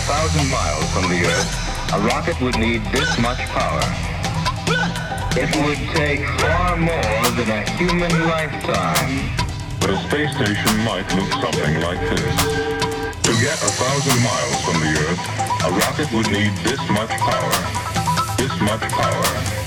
thousand miles from the Earth, a rocket would need this much power. It would take far more than a human lifetime. But a space station might look something like this. To get a thousand miles from the Earth, a rocket would need this much power. This much power.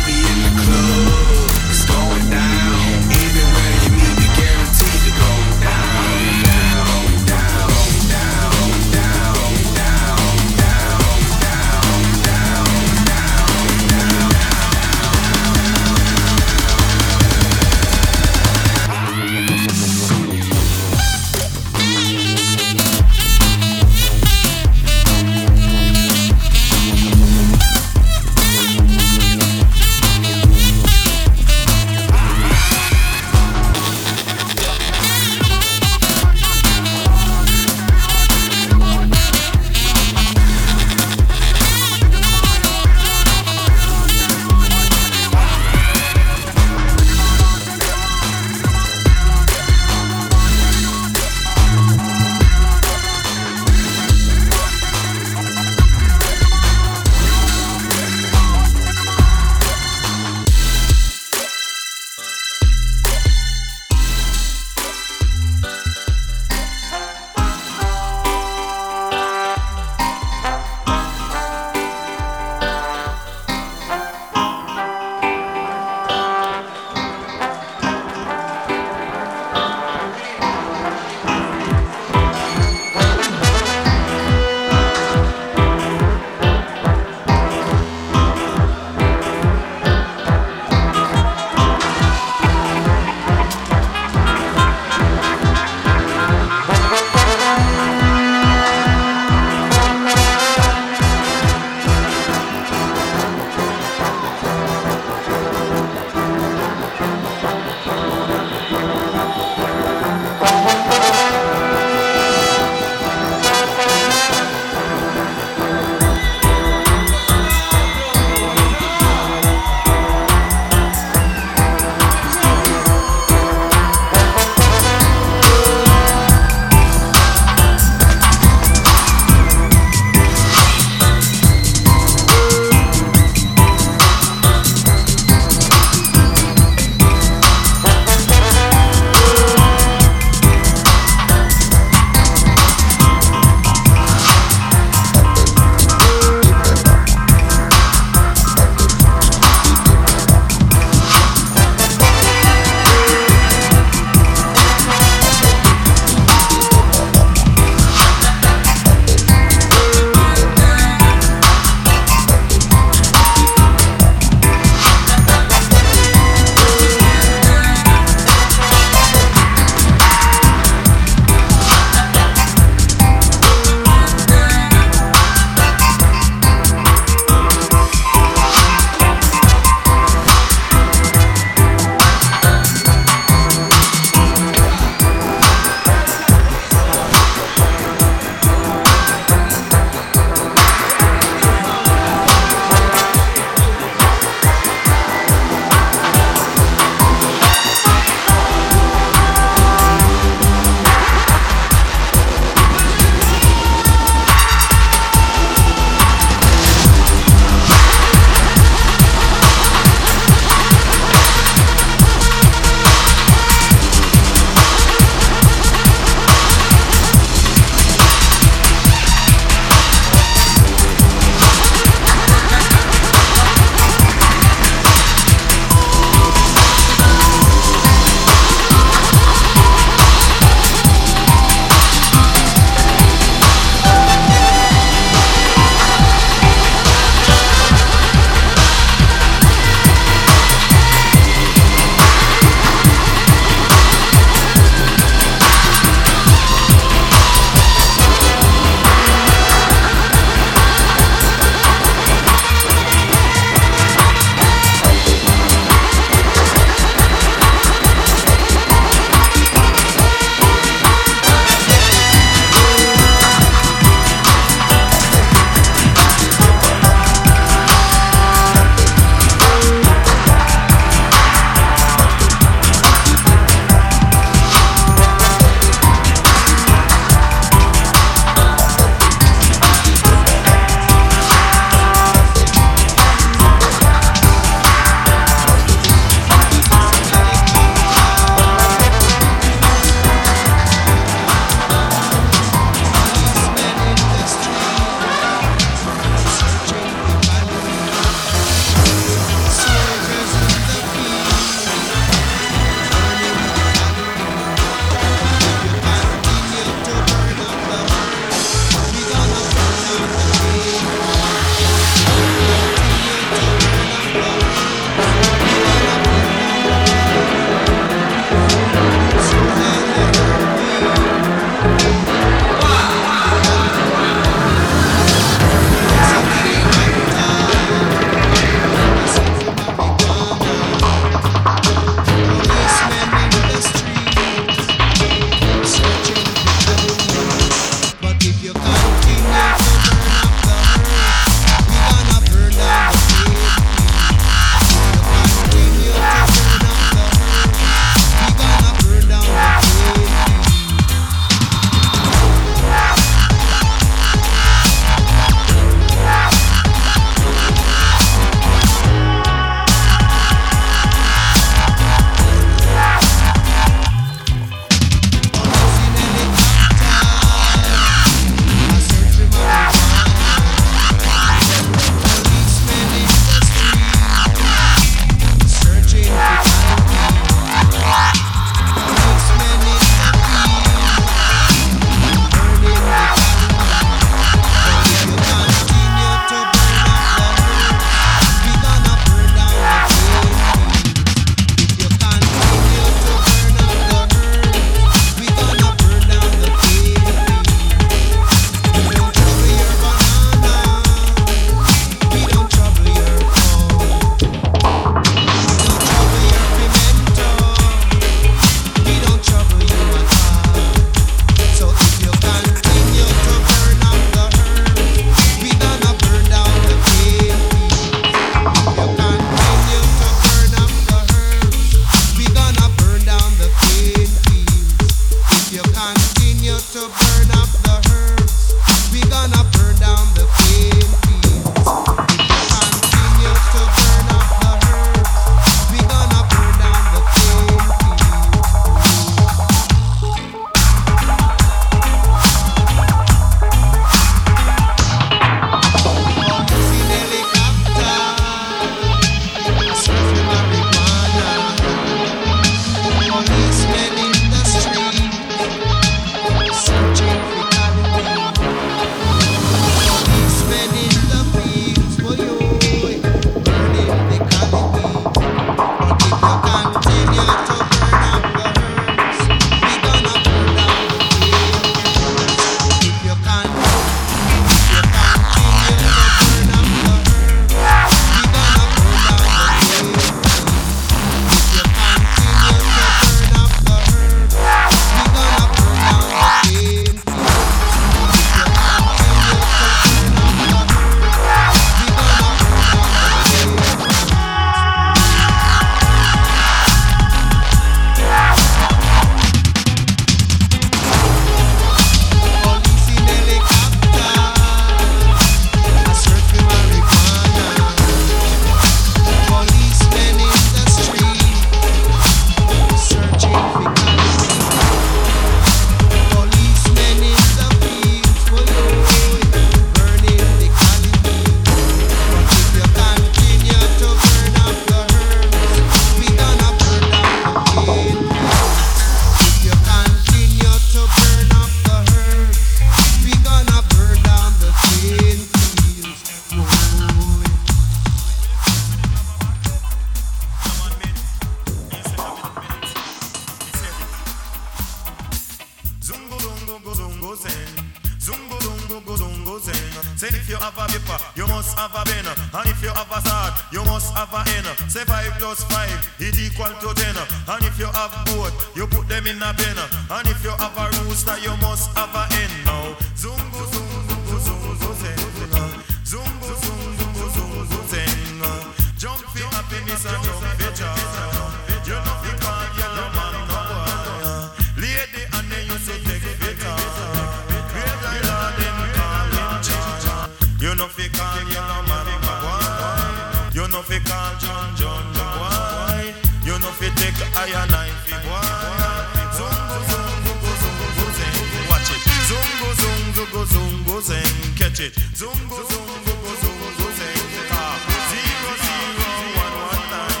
Know fi call John John boy. You know fi take iron knife fi boy. Zungu zungu go zungu zeng. Watch it. Zungu zungu go zungu zeng. Catch it. Zungu zungu go zungu zeng. Ah, Zero zero one one nine.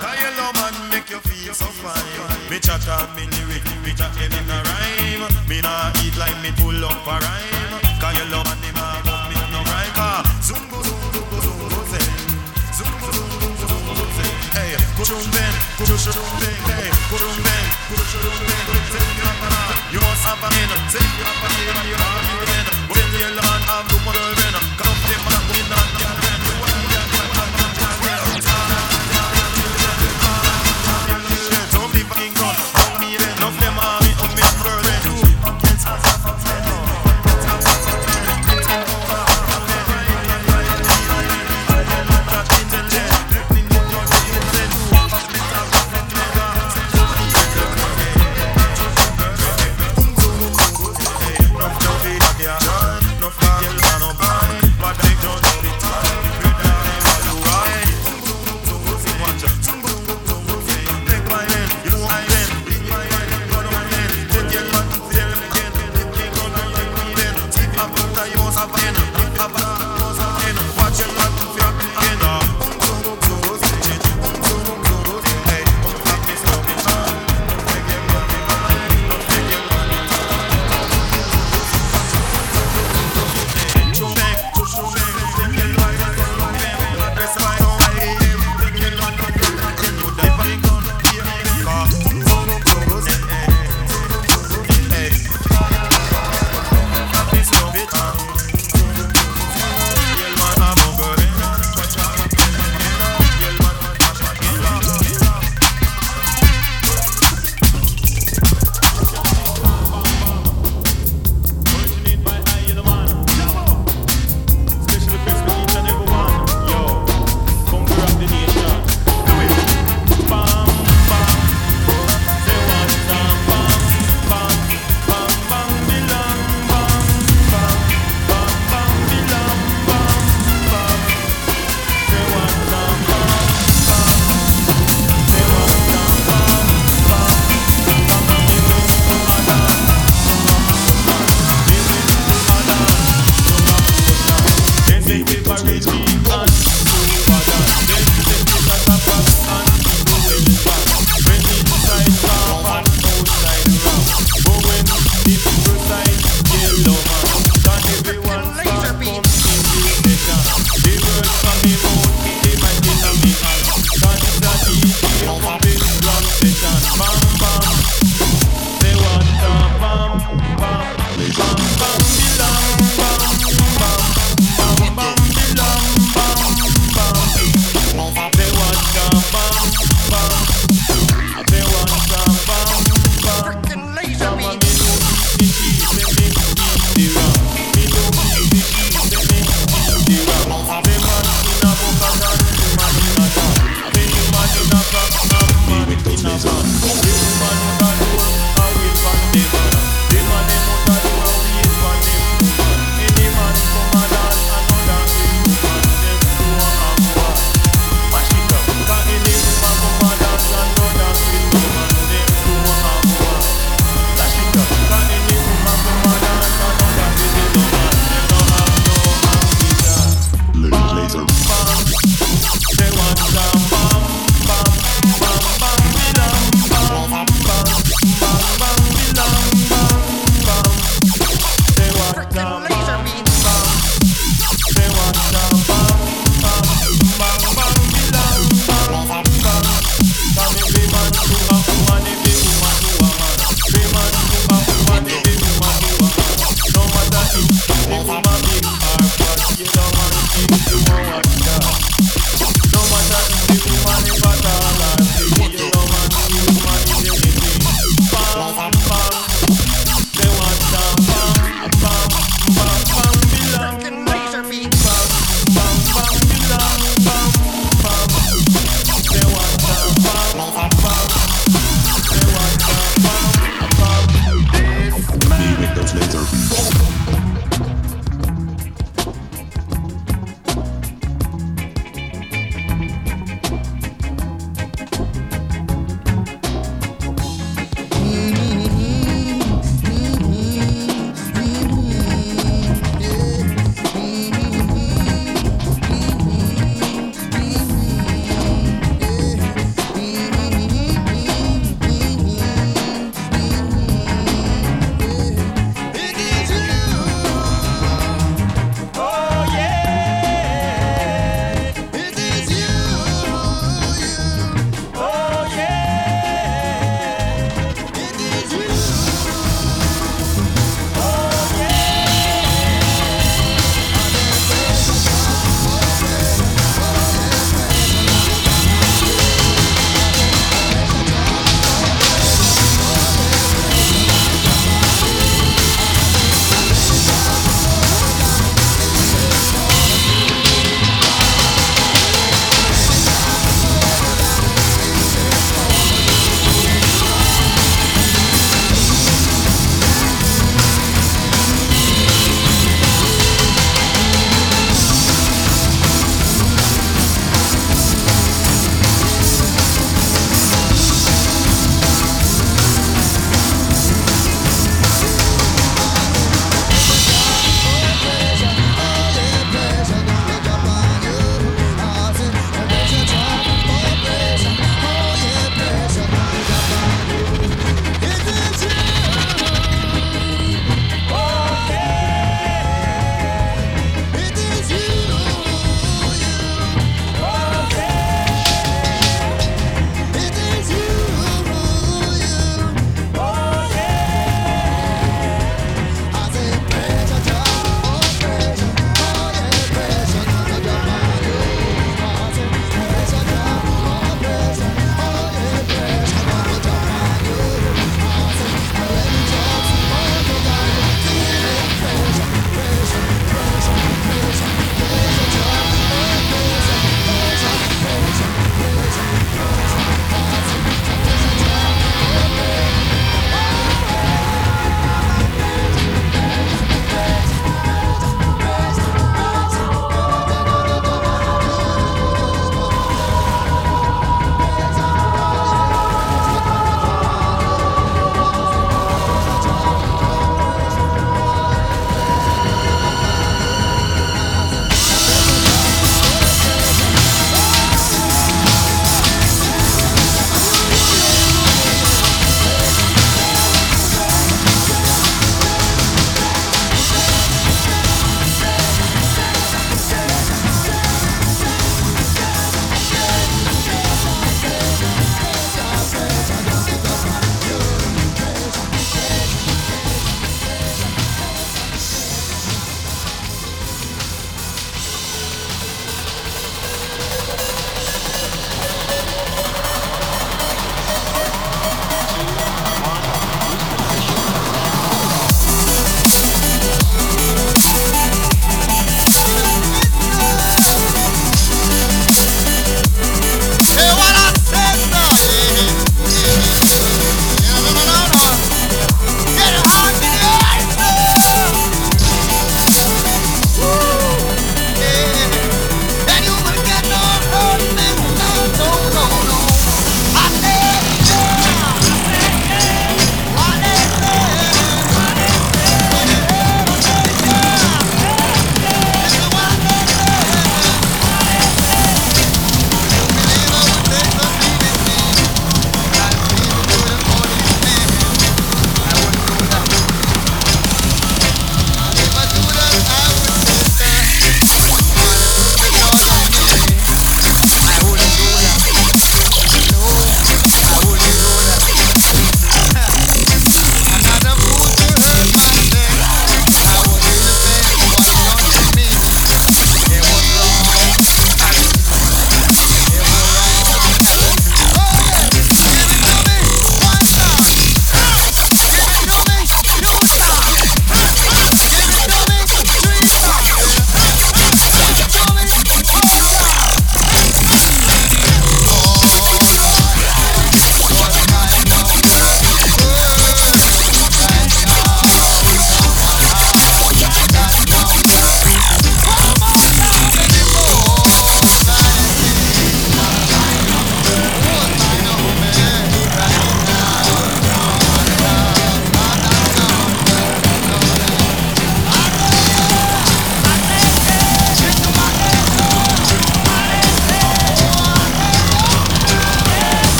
Cause Yellowman make you feel so fine. Me chat me lyric, me chat them in a rhyme. Me nah eat like me pull up a rhyme. Cause Yellowman him a go me no rhyme. Cause zungu come up them man,